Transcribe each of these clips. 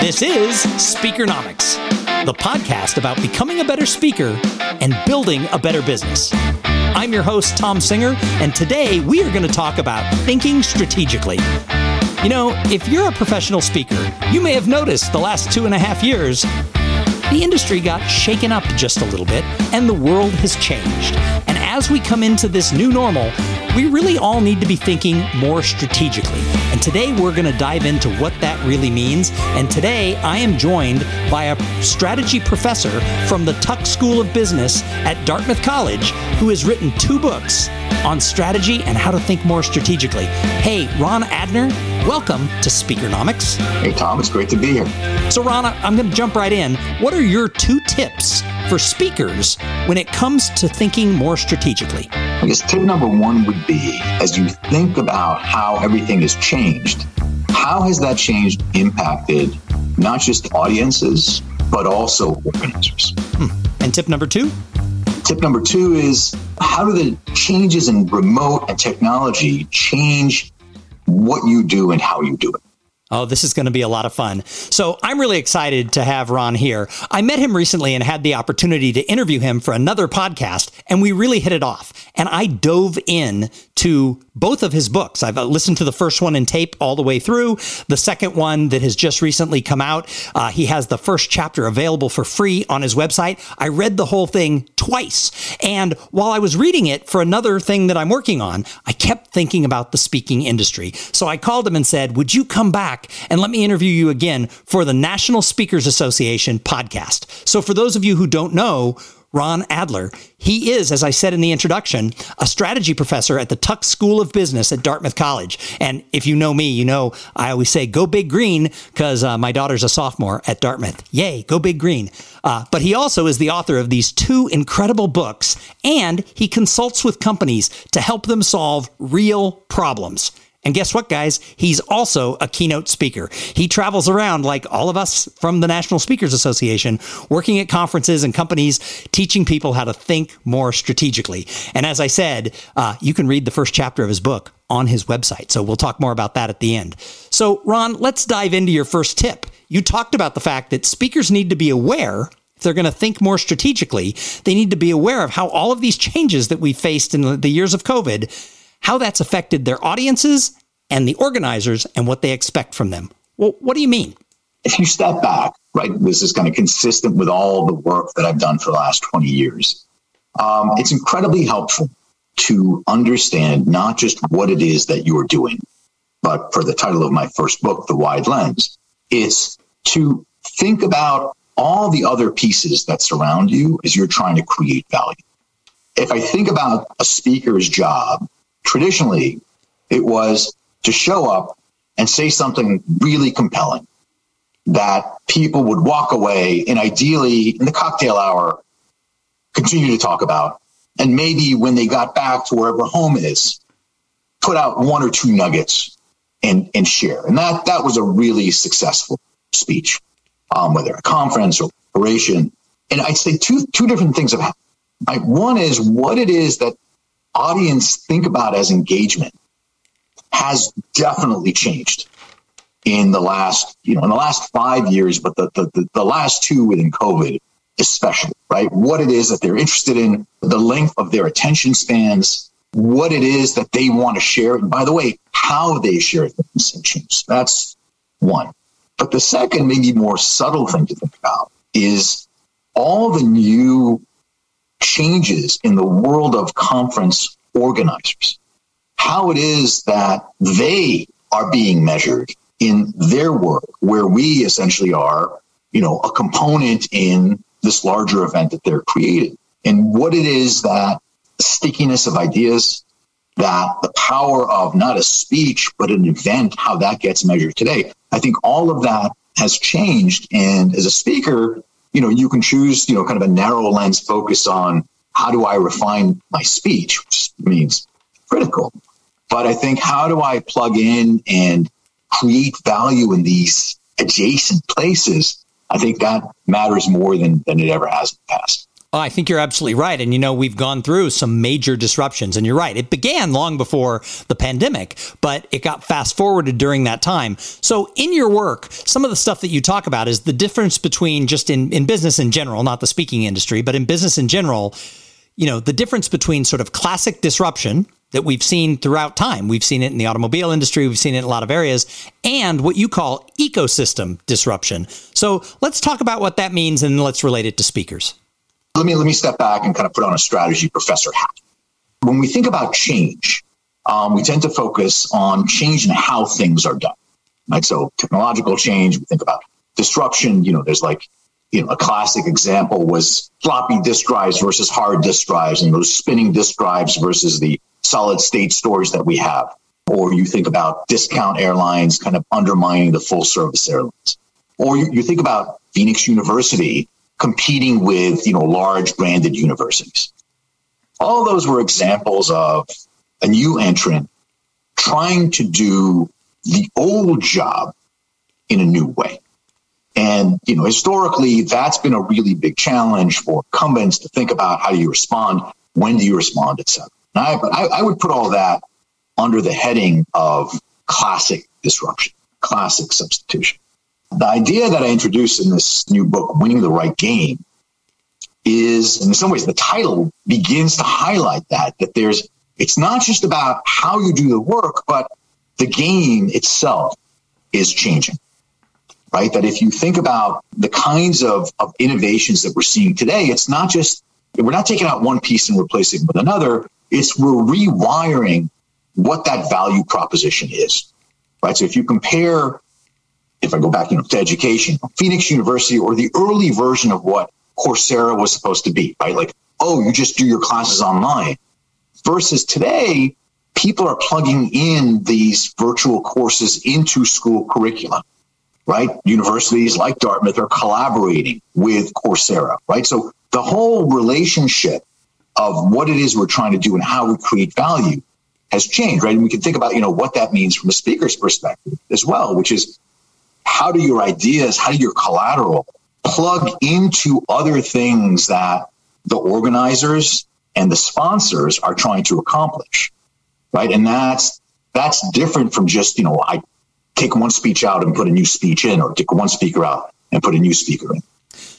This is Speakernomics, the podcast about becoming a better speaker and building a better business. I'm your host, Tom Singer, and today we are going to talk about thinking strategically. You know, if you're a professional speaker, you may have noticed the last two and a half years, the industry got shaken up just a little bit, and the world has changed. As we come into this new normal, we really all need to be thinking more strategically. And today we're going to dive into what that really means. And today I am joined by a strategy professor from the Tuck School of Business at Dartmouth College who has written two books on strategy and how to think more strategically. Hey, Ron Adner, welcome to Speakernomics. Hey, Tom, it's great to be here. So, Ron, I'm going to jump right in. What are your two tips for speakers when it comes to thinking more strategically? I guess tip number one would be as you think about how everything has changed, how has that change impacted not just audiences, but also organizers? Hmm. And tip number two? Tip number two is how do the changes in remote and technology change what you do and how you do it? Oh, this is going to be a lot of fun. So I'm really excited to have Ron here. I met him recently and had the opportunity to interview him for another podcast, and we really hit it off. And I dove in to both of his books. I've uh, listened to the first one in tape all the way through. The second one that has just recently come out, uh, he has the first chapter available for free on his website. I read the whole thing twice. And while I was reading it for another thing that I'm working on, I kept thinking about the speaking industry. So I called him and said, Would you come back and let me interview you again for the National Speakers Association podcast? So for those of you who don't know, Ron Adner. He is, as I said in the introduction, a strategy professor at the Tuck School of Business at Dartmouth College. And if you know me, you know I always say go big green because uh, my daughter's a sophomore at Dartmouth. Yay, go big green. Uh, but he also is the author of these two incredible books, and he consults with companies to help them solve real problems. And guess what, guys? He's also a keynote speaker. He travels around like all of us from the National Speakers Association, working at conferences and companies, teaching people how to think more strategically. And as I said, uh, you can read the first chapter of his book on his website. So we'll talk more about that at the end. So, Ron, let's dive into your first tip. You talked about the fact that speakers need to be aware if they're going to think more strategically, they need to be aware of how all of these changes that we faced in the years of COVID how that's affected their audiences and the organizers and what they expect from them. Well, what do you mean? If you step back, right, this is kind of consistent with all the work that I've done for the last 20 years. Um, it's incredibly helpful to understand not just what it is that you're doing, but for the title of my first book, The Wide Lens, it's to think about all the other pieces that surround you as you're trying to create value. If I think about a speaker's job, traditionally it was to show up and say something really compelling that people would walk away and ideally in the cocktail hour continue to talk about. And maybe when they got back to wherever home is, put out one or two nuggets and, and share. And that, that was a really successful speech, um, whether a conference or oration. And I'd say two, two different things have happened. One is what it is that audience think about as engagement has definitely changed in the last, you know, in the last five years, but the, the, the last two within COVID, especially, right? What it is that they're interested in, the length of their attention spans, what it is that they want to share. And by the way, how they share things and change. That's one. But the second, maybe more subtle thing to think about is all the new changes in the world of conference organizers, how it is that they are being measured in their work, where we essentially are, you know, a component in this larger event that they're creating, and what it is that stickiness of ideas, that the power of not a speech, but an event, how that gets measured today. I think all of that has changed. And as a speaker, you know, you can choose, you know, kind of a narrow lens focus on how do I refine my speech, which means critical. But I think how do I plug in and create value in these adjacent places? I think that matters more than, than it ever has in the past. I think you're absolutely right. And you know, we've gone through some major disruptions, and you're right. It began long before the pandemic, but it got fast forwarded during that time. So, in your work, some of the stuff that you talk about is the difference between just in, in business in general, not the speaking industry, but in business in general, you know, the difference between sort of classic disruption that we've seen throughout time. We've seen it in the automobile industry, we've seen it in a lot of areas, and what you call ecosystem disruption. So, let's talk about what that means and let's relate it to speakers let me let me step back and kind of put on a strategy professor hat. When we think about change, um, we tend to focus on change and how things are done. Right. So technological change, we think about disruption. You know, there's like, you know, a classic example was floppy disk drives versus hard disk drives and those spinning disk drives versus the solid state storage that we have. Or you think about discount airlines kind of undermining the full service airlines. Or you, you think about Phoenix University competing with, you know, large branded universities. All those were examples of a new entrant trying to do the old job in a new way. And, you know, historically, that's been a really big challenge for incumbents to think about how do you respond, when do you respond, etc. cetera. I, I, I would put all that under the heading of classic disruption, classic substitution. The idea that I introduced in this new book, Winning the Right Game, is in some ways the title begins to highlight that, that there's, it's not just about how you do the work, but the game itself is changing, right? That if you think about the kinds of, of innovations that we're seeing today, it's not just, we're not taking out one piece and replacing it with another. It's we're rewiring what that value proposition is, right? So if you compare if I go back you know, to education, Phoenix University or the early version of what Coursera was supposed to be, right? Like, oh, you just do your classes online. Versus today, people are plugging in these virtual courses into school curricula, right? Universities like Dartmouth are collaborating with Coursera, right? So the whole relationship of what it is we're trying to do and how we create value has changed, right? And we can think about, you know, what that means from a speaker's perspective as well, which is how do your ideas, how do your collateral plug into other things that the organizers and the sponsors are trying to accomplish? Right. And that's that's different from just, you know, I take one speech out and put a new speech in, or take one speaker out and put a new speaker in.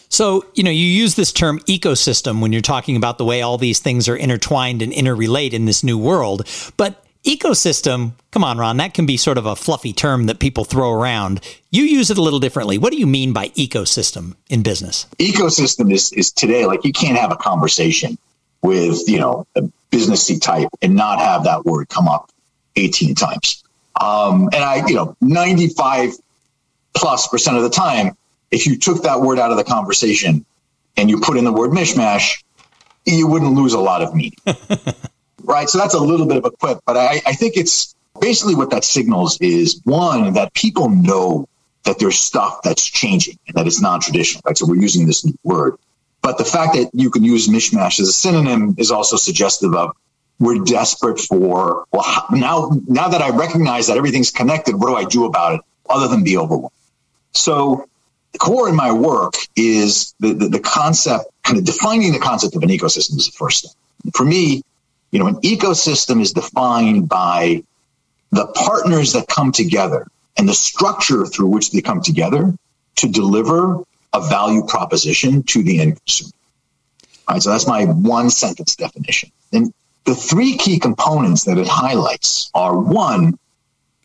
So, you know, you use this term ecosystem when you're talking about the way all these things are intertwined and interrelate in this new world. But Ecosystem, come on, Ron, that can be sort of a fluffy term that people throw around. You use it a little differently. What do you mean by ecosystem in business? Ecosystem is, is today, like you can't have a conversation with, you know, a businessy type and not have that word come up 18 times. Um, and I, you know, 95 plus percent of the time, if you took that word out of the conversation and you put in the word mishmash, you wouldn't lose a lot of meaning. right? So that's a little bit of a quip, but I, I think it's basically what that signals is one, that people know that there's stuff that's changing and that it's non-traditional, right? So we're using this new word. But the fact that you can use mishmash as a synonym is also suggestive of we're desperate for, well, now, now that I recognize that everything's connected, what do I do about it other than be overwhelmed? So the core in my work is the, the, the concept, kind of defining the concept of an ecosystem is the first step. For me, you know, an ecosystem is defined by the partners that come together and the structure through which they come together to deliver a value proposition to the end consumer. All right, so that's my one sentence definition. And the three key components that it highlights are one,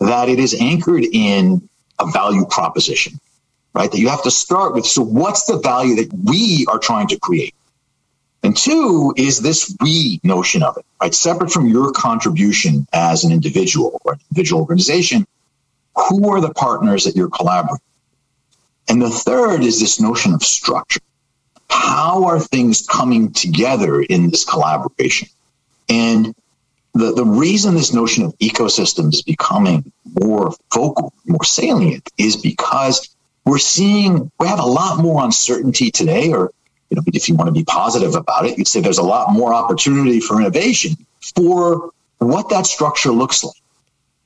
that it is anchored in a value proposition, right? That you have to start with. So, what's the value that we are trying to create? And two is this we notion of it, right? Separate from your contribution as an individual or an individual organization, who are the partners that you're collaborating? And the third is this notion of structure. How are things coming together in this collaboration? And the, the reason this notion of ecosystem is becoming more focal, more salient, is because we're seeing we have a lot more uncertainty today, or you know, if you want to be positive about it, you'd say there's a lot more opportunity for innovation for what that structure looks like.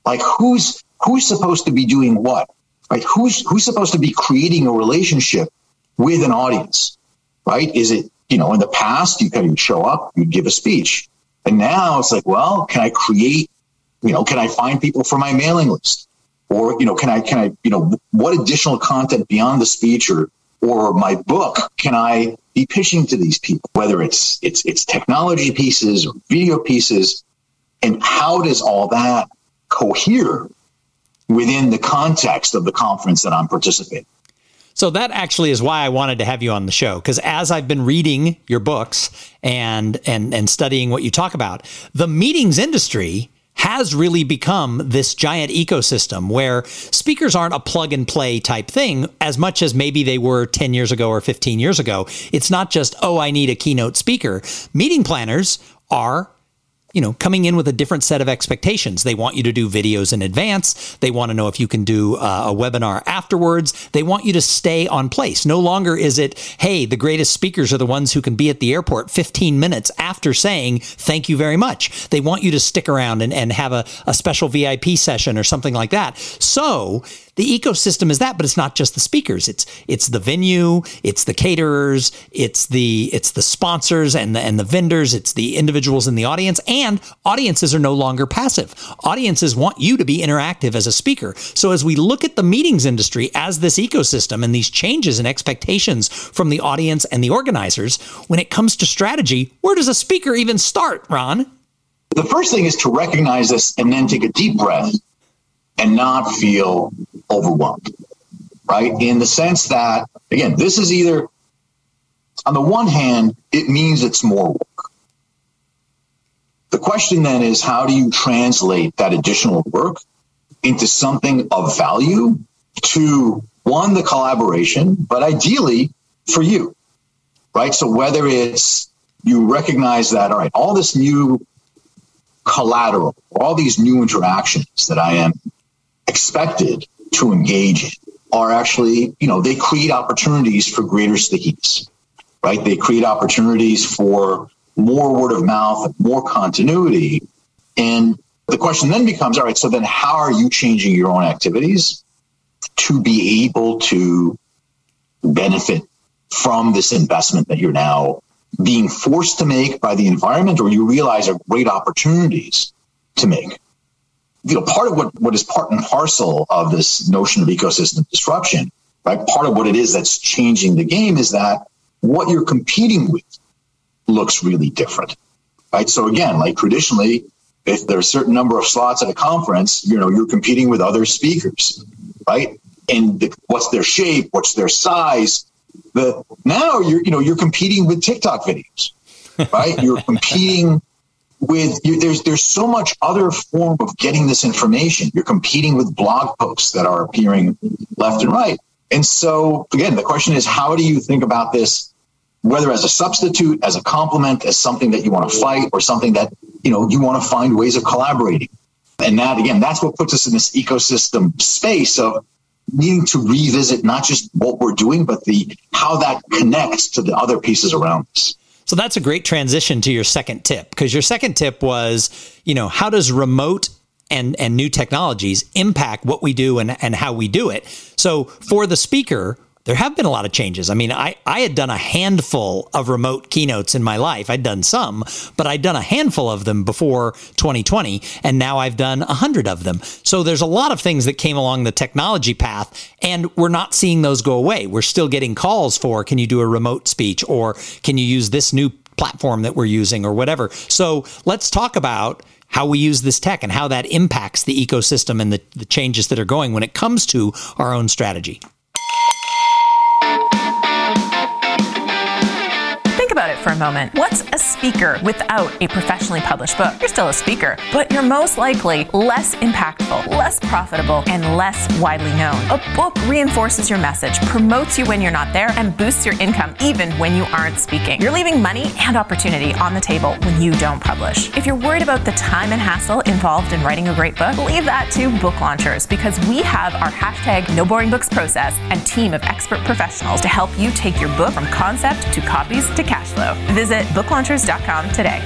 Like who's who's supposed to be doing what? Right? Who's who's supposed to be creating a relationship with an audience? Right? Is it, you know, in the past you kind of show up, you'd give a speech. And now it's like, well, can I create, you know, can I find people for my mailing list? Or, you know, can I, can I, you know, what additional content beyond the speech or, or my book can I be pitching to these people? Whether it's, it's, it's technology pieces or video pieces. And how does all that cohere within the context of the conference that I'm participating? So that actually is why I wanted to have you on the show because as I've been reading your books and and and studying what you talk about, the meetings industry has really become this giant ecosystem where speakers aren't a plug and play type thing as much as maybe they were 10 years ago or 15 years ago. It's not just, oh, I need a keynote speaker. Meeting planners are you know, coming in with a different set of expectations. They want you to do videos in advance. They want to know if you can do uh, a webinar afterwards. They want you to stay on place. No longer is it, hey, the greatest speakers are the ones who can be at the airport 15 minutes after saying thank you very much. They want you to stick around and, and have a, a special VIP session or something like that. So the ecosystem is that, but it's not just the speakers. It's it's the venue, it's the caterers, it's the it's the sponsors and the and the vendors, it's the individuals in the audience, and audiences are no longer passive. Audiences want you to be interactive as a speaker. So as we look at the meetings industry as this ecosystem and these changes and expectations from the audience and the organizers, when it comes to strategy, where does a speaker even start, Ron? The first thing is to recognize this and then take a deep breath and not feel overwhelmed, right? In the sense that, again, this is either, on the one hand, it means it's more work. The question then is how do you translate that additional work into something of value to one, the collaboration, but ideally for you, right? So whether it's you recognize that, all right, all this new collateral, all these new interactions that I am expected to engage in are actually, you know, they create opportunities for greater stickiness, right? They create opportunities for more word of mouth, more continuity. And the question then becomes, all right, so then how are you changing your own activities to be able to benefit from this investment that you're now being forced to make by the environment or you realize are great opportunities to make? You know, part of what, what is part and parcel of this notion of ecosystem disruption, right? Part of what it is that's changing the game is that what you're competing with looks really different, right? So again, like traditionally, if there's a certain number of slots at a conference, you know, you're competing with other speakers, right? And the, what's their shape? What's their size? The now you're, you know, you're competing with TikTok videos, right? you're competing with you, there's there's so much other form of getting this information. You're competing with blog posts that are appearing left and right. And so again, the question is how do you think about this whether as a substitute, as a complement, as something that you want to fight or something that, you know, you want to find ways of collaborating. And that again, that's what puts us in this ecosystem space of needing to revisit not just what we're doing, but the how that connects to the other pieces around us. So that's a great transition to your second tip because your second tip was, you know, how does remote and, and new technologies impact what we do and, and how we do it? So for the speaker, there have been a lot of changes. I mean, I, I had done a handful of remote keynotes in my life. I'd done some, but I'd done a handful of them before 2020, and now I've done a hundred of them. So there's a lot of things that came along the technology path, and we're not seeing those go away. We're still getting calls for, can you do a remote speech, or can you use this new platform that we're using or whatever. So let's talk about how we use this tech and how that impacts the ecosystem and the, the changes that are going when it comes to our own strategy. For a moment. What's a speaker without a professionally published book? You're still a speaker, but you're most likely less impactful, less profitable, and less widely known. A book reinforces your message, promotes you when you're not there, and boosts your income even when you aren't speaking. You're leaving money and opportunity on the table when you don't publish. If you're worried about the time and hassle involved in writing a great book, leave that to book launchers because we have our hashtag no boring books process and team of expert professionals to help you take your book from concept to copies to cash cash flow. Visit booklaunchers.com today.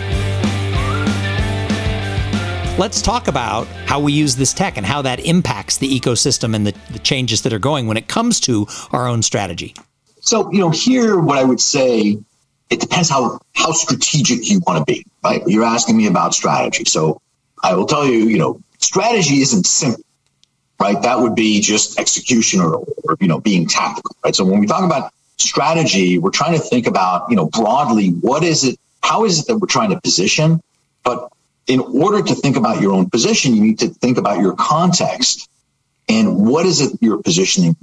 Let's talk about how we use this tech and how that impacts the ecosystem and the, the changes that are going when it comes to our own strategy. So, you know, here, what I would say, it depends how, how strategic you want to be, right? You're asking me about strategy. So I will tell you, you know, strategy isn't simple, right? That would be just execution or, or you know, being tactical, right? So when we talk about strategy, we're trying to think about, you know, broadly, what is it, how is it that we're trying to position? But in order to think about your own position, you need to think about your context and what is it you're positioning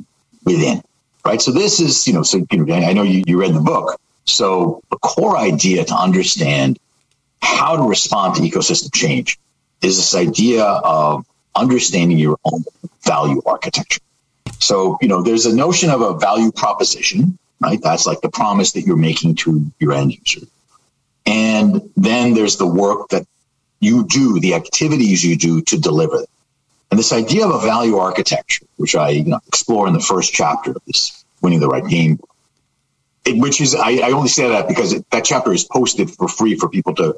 within, right? So this is, you know, so you know, I know you, you read the book. So a core idea to understand how to respond to ecosystem change is this idea of understanding your own value architecture. So, you know, there's a notion of a value proposition right? That's like the promise that you're making to your end user. And then there's the work that you do, the activities you do to deliver. And this idea of a value architecture, which I you know, explore in the first chapter of this Winning the Right Game, it, which is, I, I, only say that because it, that chapter is posted for free for people to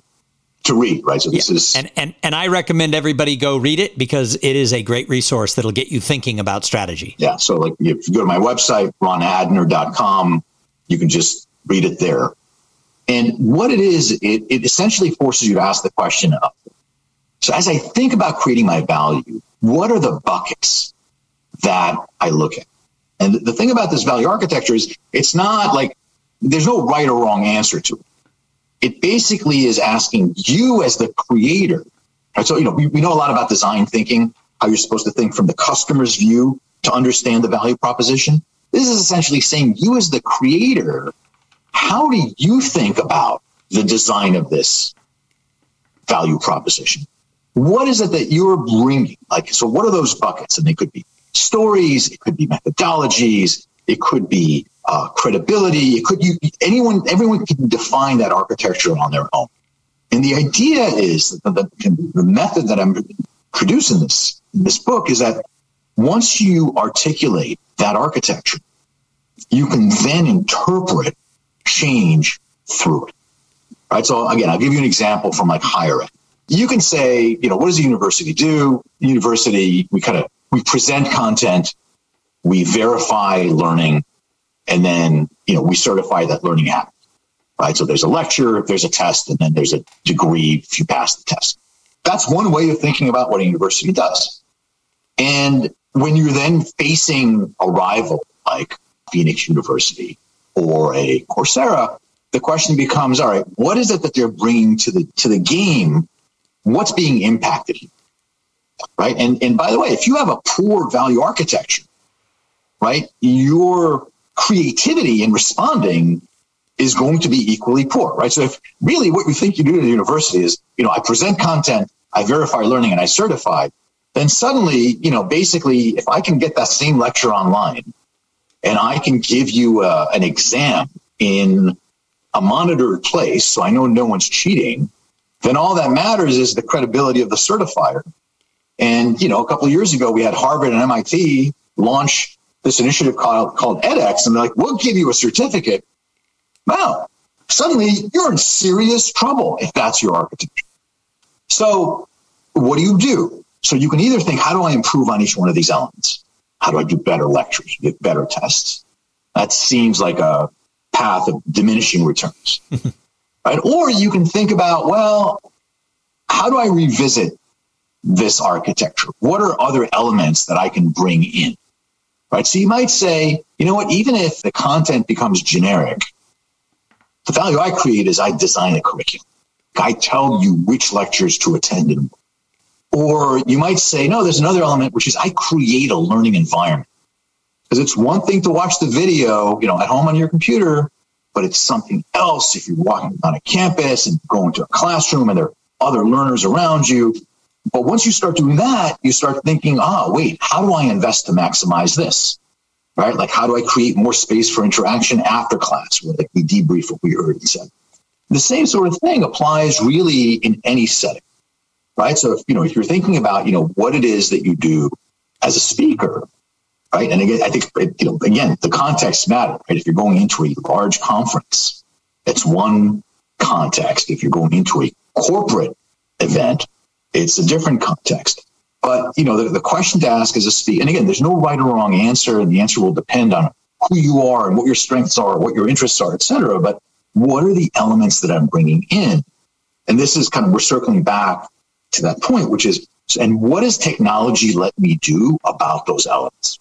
to read, right? So this yeah. is and, and and I recommend everybody go read it because it is a great resource that'll get you thinking about strategy. Yeah. So like if you go to my website, ronadner.com, you can just read it there. And what it is, it, it essentially forces you to ask the question of so as I think about creating my value, what are the buckets that I look at? And the thing about this value architecture is it's not like there's no right or wrong answer to it it basically is asking you as the creator. Right? So, you know, we, we know a lot about design thinking, how you're supposed to think from the customer's view to understand the value proposition. This is essentially saying you as the creator, how do you think about the design of this value proposition? What is it that you're bringing? Like, so what are those buckets? And they could be stories, it could be methodologies, it could be uh, credibility. It could you anyone everyone can define that architecture on their own. And the idea is that the, the method that I'm producing this this book is that once you articulate that architecture, you can then interpret change through it. Right. So again, I'll give you an example from like higher ed. You can say, you know, what does the university do? University, we kind of we present content, we verify learning, and then, you know, we certify that learning happens. Right. So there's a lecture, there's a test, and then there's a degree if you pass the test. That's one way of thinking about what a university does. And when you're then facing a rival like Phoenix University or a Coursera, the question becomes, all right, what is it that they're bringing to the to the game? What's being impacted here? Right. And and by the way, if you have a poor value architecture, right, your creativity in responding is going to be equally poor, right? So if really what you think you do at the university is, you know, I present content, I verify learning, and I certify, then suddenly, you know, basically, if I can get that same lecture online and I can give you uh, an exam in a monitored place, so I know no one's cheating, then all that matters is the credibility of the certifier. And, you know, a couple of years ago, we had Harvard and MIT launch this initiative called, called edX, and they're like, we'll give you a certificate. Wow. Suddenly you're in serious trouble if that's your architecture. So what do you do? So you can either think, how do I improve on each one of these elements? How do I do better lectures, get better tests? That seems like a path of diminishing returns. right? Or you can think about, well, how do I revisit this architecture? What are other elements that I can bring in? Right? So you might say, you know what, even if the content becomes generic, The value I create is I design a curriculum. I tell you which lectures to attend and or you might say, no, there's another element, which is I create a learning environment. Because it's one thing to watch the video, you know, at home on your computer, but it's something else if you're walking on a campus and going to a classroom and there are other learners around you. But once you start doing that, you start thinking, ah, wait, how do I invest to maximize this? Right? Like, how do I create more space for interaction after class where like we debrief what we heard and said? The same sort of thing applies really in any setting, right? So if, you know, if you're thinking about, you know, what it is that you do as a speaker, right? And again, I think, you know, again, the context matter, right? If you're going into a large conference, it's one context. If you're going into a corporate event, it's a different context. But, you know, the, the question to ask is a speak, and again, there's no right or wrong answer, and the answer will depend on who you are and what your strengths are, what your interests are, et cetera. But what are the elements that I'm bringing in? And this is kind of, we're circling back to that point, which is, and what does technology let me do about those elements?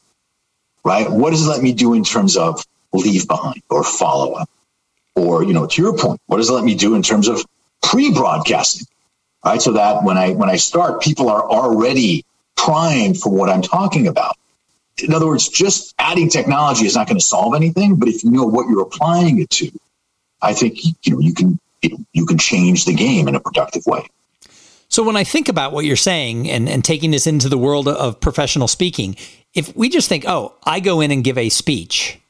Right? What does it let me do in terms of leave behind or follow up? Or, you know, to your point, what does it let me do in terms of pre-broadcasting? Right. So that when I, when I start, people are already primed for what I'm talking about. In other words, just adding technology is not going to solve anything, but if you know what you're applying it to, I think you know you can you can change the game in a productive way. So when I think about what you're saying and, and taking this into the world of professional speaking, if we just think, oh, I go in and give a speech,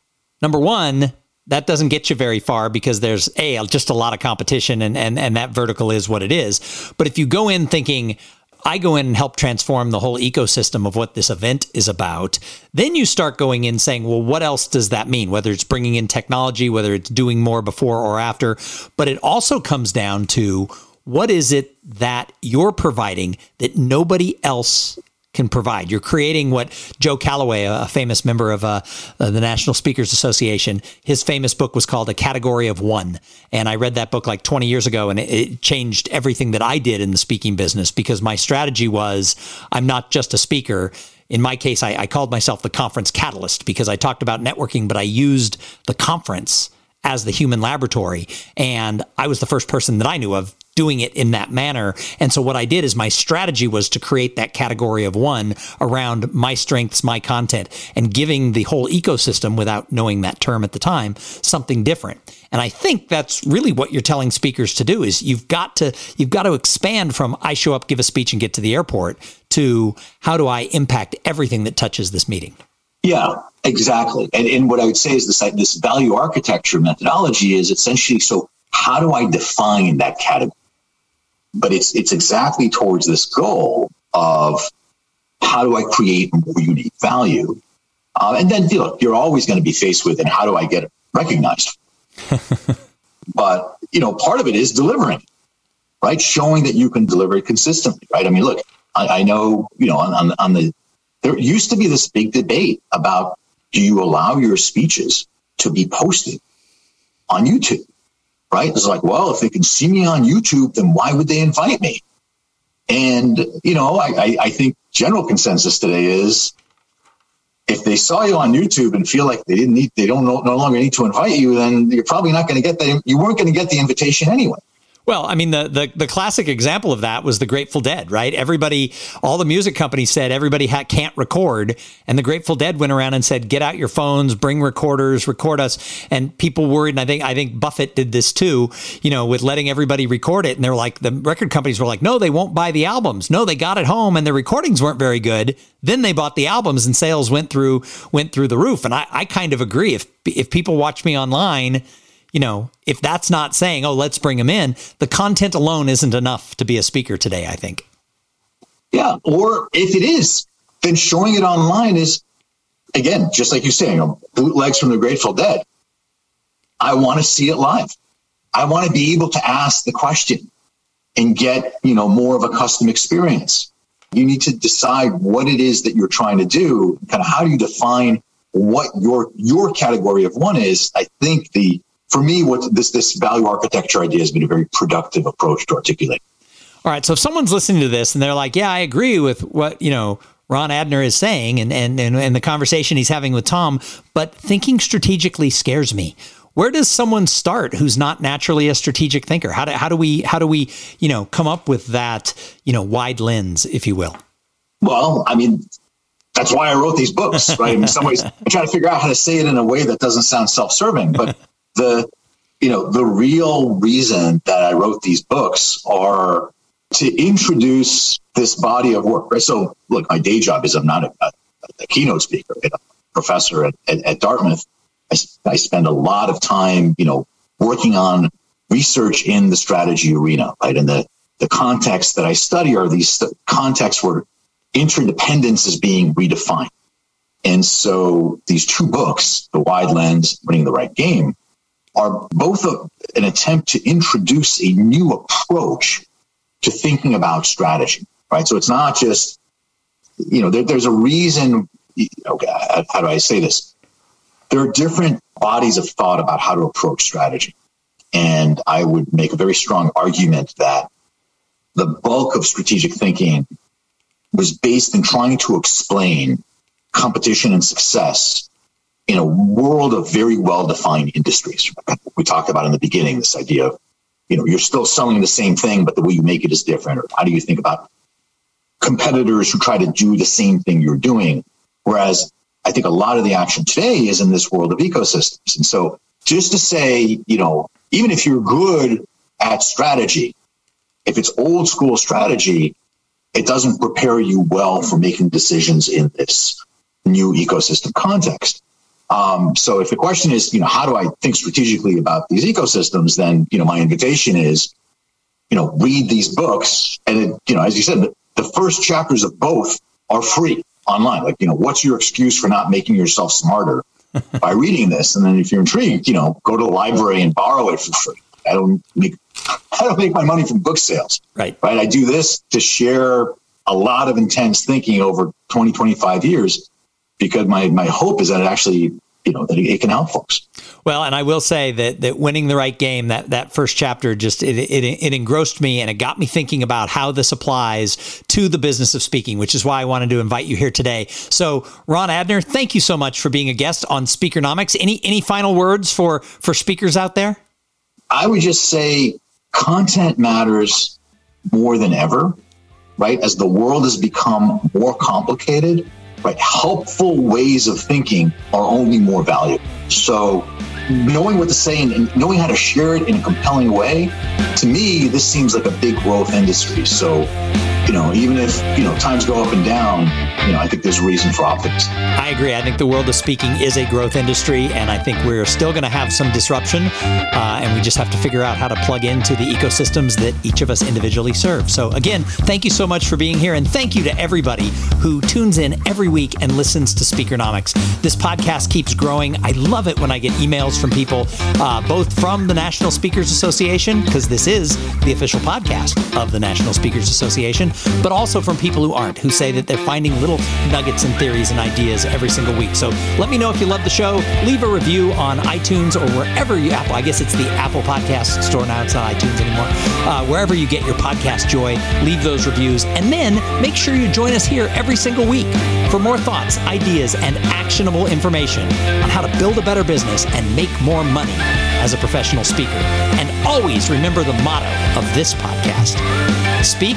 number one, that doesn't get you very far because there's a just a lot of competition and, and and that vertical is what it is. But if you go in thinking, I go in and help transform the whole ecosystem of what this event is about. Then you start going in saying, well, what else does that mean? Whether it's bringing in technology, whether it's doing more before or after. But it also comes down to what is it that you're providing that nobody else can provide. You're creating what Joe Calloway, a famous member of uh, uh, the National Speakers Association, his famous book was called A Category of One. And I read that book like 20 years ago, and it, changed everything that I did in the speaking business because my strategy was I'm not just a speaker. In my case, I, I called myself the conference catalyst because I talked about networking, but I used the conference as the human laboratory. And I was the first person that I knew of doing it in that manner. And so what I did is my strategy was to create that category of one around my strengths, my content, and giving the whole ecosystem without knowing that term at the time something different. And I think that's really what you're telling speakers to do is you've got to you've got to expand from I show up, give a speech and get to the airport to how do I impact everything that touches this meeting. Yeah, exactly. And, and what I would say is this, this value architecture methodology is essentially so how do I define that category? But it's it's exactly towards this goal of how do I create more unique value, uh, and then look, you're always going to be faced with, and how do I get recognized? but you know, part of it is delivering, right? Showing that you can deliver it consistently, right? I mean, look, I, I know you know on, on, on the there used to be this big debate about do you allow your speeches to be posted on YouTube? Right? It's like, well, if they can see me on YouTube, then why would they invite me? And, you know, I, I, I think general consensus today is if they saw you on YouTube and feel like they didn't need, they don't no, no longer need to invite you, then you're probably not going to get that. You weren't going to get the invitation anyway. Well, I mean, the, the, the classic example of that was the Grateful Dead, right? Everybody, all the music companies said everybody ha- can't record, and the Grateful Dead went around and said, "Get out your phones, bring recorders, record us." And people worried, and I think I think Buffett did this too, you know, with letting everybody record it. And they're like, the record companies were like, "No, they won't buy the albums. No, they got it home, and the recordings weren't very good. Then they bought the albums, and sales went through went through the roof." And I, I kind of agree. If if people watch me online you know, if that's not saying, oh, let's bring him in, the content alone isn't enough to be a speaker today, I think. Yeah. Or if it is, then showing it online is, again, just like you're saying, bootlegs from the Grateful Dead. I want to see it live. I want to be able to ask the question and get, you know, more of a custom experience. You need to decide what it is that you're trying to do. Kind of how do you define what your your category of one is? I think the for me, what this this value architecture idea has been a very productive approach to articulate. All right. So if someone's listening to this and they're like, "Yeah, I agree with what you know Ron Adner is saying and and and, and the conversation he's having with Tom," but thinking strategically scares me. where does someone start who's not naturally a strategic thinker? How do, how do we how do we you know come up with that you know wide lens, if you will? Well, I mean, that's why I wrote these books, right? In some ways, I'm trying to figure out how to say it in a way that doesn't sound self-serving. But the you know the real reason that I wrote these books are to introduce this body of work. Right. So, look, my day job is I'm not a, a, a keynote speaker, I'm a professor at, at, at Dartmouth. I, I spend a lot of time, you know, working on research in the strategy arena, right? And the, the context that I study are these st- contexts where interdependence is being redefined. And so these two books, The Wide Lens, Winning the Right Game, are both a, an attempt to introduce a new approach to thinking about strategy, right? So it's not just, you know, there, there's a reason, okay, how do I say this? There are different bodies of thought about how to approach strategy. And I would make a very strong argument that the bulk of strategic thinking was based in trying to explain competition and success in a world of very well defined industries. We talked about in the beginning this idea of, you know, you're still selling the same thing, but the way you make it is different. Or how do you think about competitors who try to do the same thing you're doing? Whereas I think a lot of the action today is in this world of ecosystems. And so just to say, you know, even if you're good at strategy, if it's old school strategy, it doesn't prepare you well for making decisions in this new ecosystem context. Um, so if the question is, you know, how do I think strategically about these ecosystems, then, you know, my invitation is, you know, read these books. And, it, you know, as you said, the, the first chapters of both are free online. Like, you know, what's your excuse for not making yourself smarter by reading this? And then if you're intrigued, you know, go to the library and borrow it for free. I don't make, I don't make my money from book sales. Right. Right. I do this to share a lot of intense thinking over 20, 25 years because my my hope is that it actually you know that it can help folks. Well, and I will say that that winning the right game that that first chapter just it, it, it engrossed me and it got me thinking about how this applies to the business of speaking, which is why I wanted to invite you here today. So, Ron Adner, thank you so much for being a guest on Speakernomics. Any any final words for for speakers out there? I would just say content matters more than ever, right? As the world has become more complicated, right? Helpful ways of thinking are only more valuable. So knowing what to say and knowing how to share it in a compelling way, to me, this seems like a big growth industry. So you know, even if, you know, times go up and down, you know, I think there's reason for optimism. I agree. I think the world of speaking is a growth industry, and I think we're still going to have some disruption, uh, and we just have to figure out how to plug into the ecosystems that each of us individually serve. So, again, thank you so much for being here, and thank you to everybody who tunes in every week and listens to Speakernomics. This podcast keeps growing. I love it when I get emails from people, uh, both from the National Speakers Association, because this is the official podcast of the National Speakers Association, but also from people who aren't, who say that they're finding little nuggets and theories and ideas every single week. So let me know if you love the show. Leave a review on iTunes or wherever you Apple. I guess it's the Apple Podcast Store now. It's not iTunes anymore. Uh, wherever you get your podcast joy, leave those reviews, and then make sure you join us here every single week for more thoughts, ideas, and actionable information on how to build a better business and make more money as a professional speaker. And always remember the motto of this podcast speak,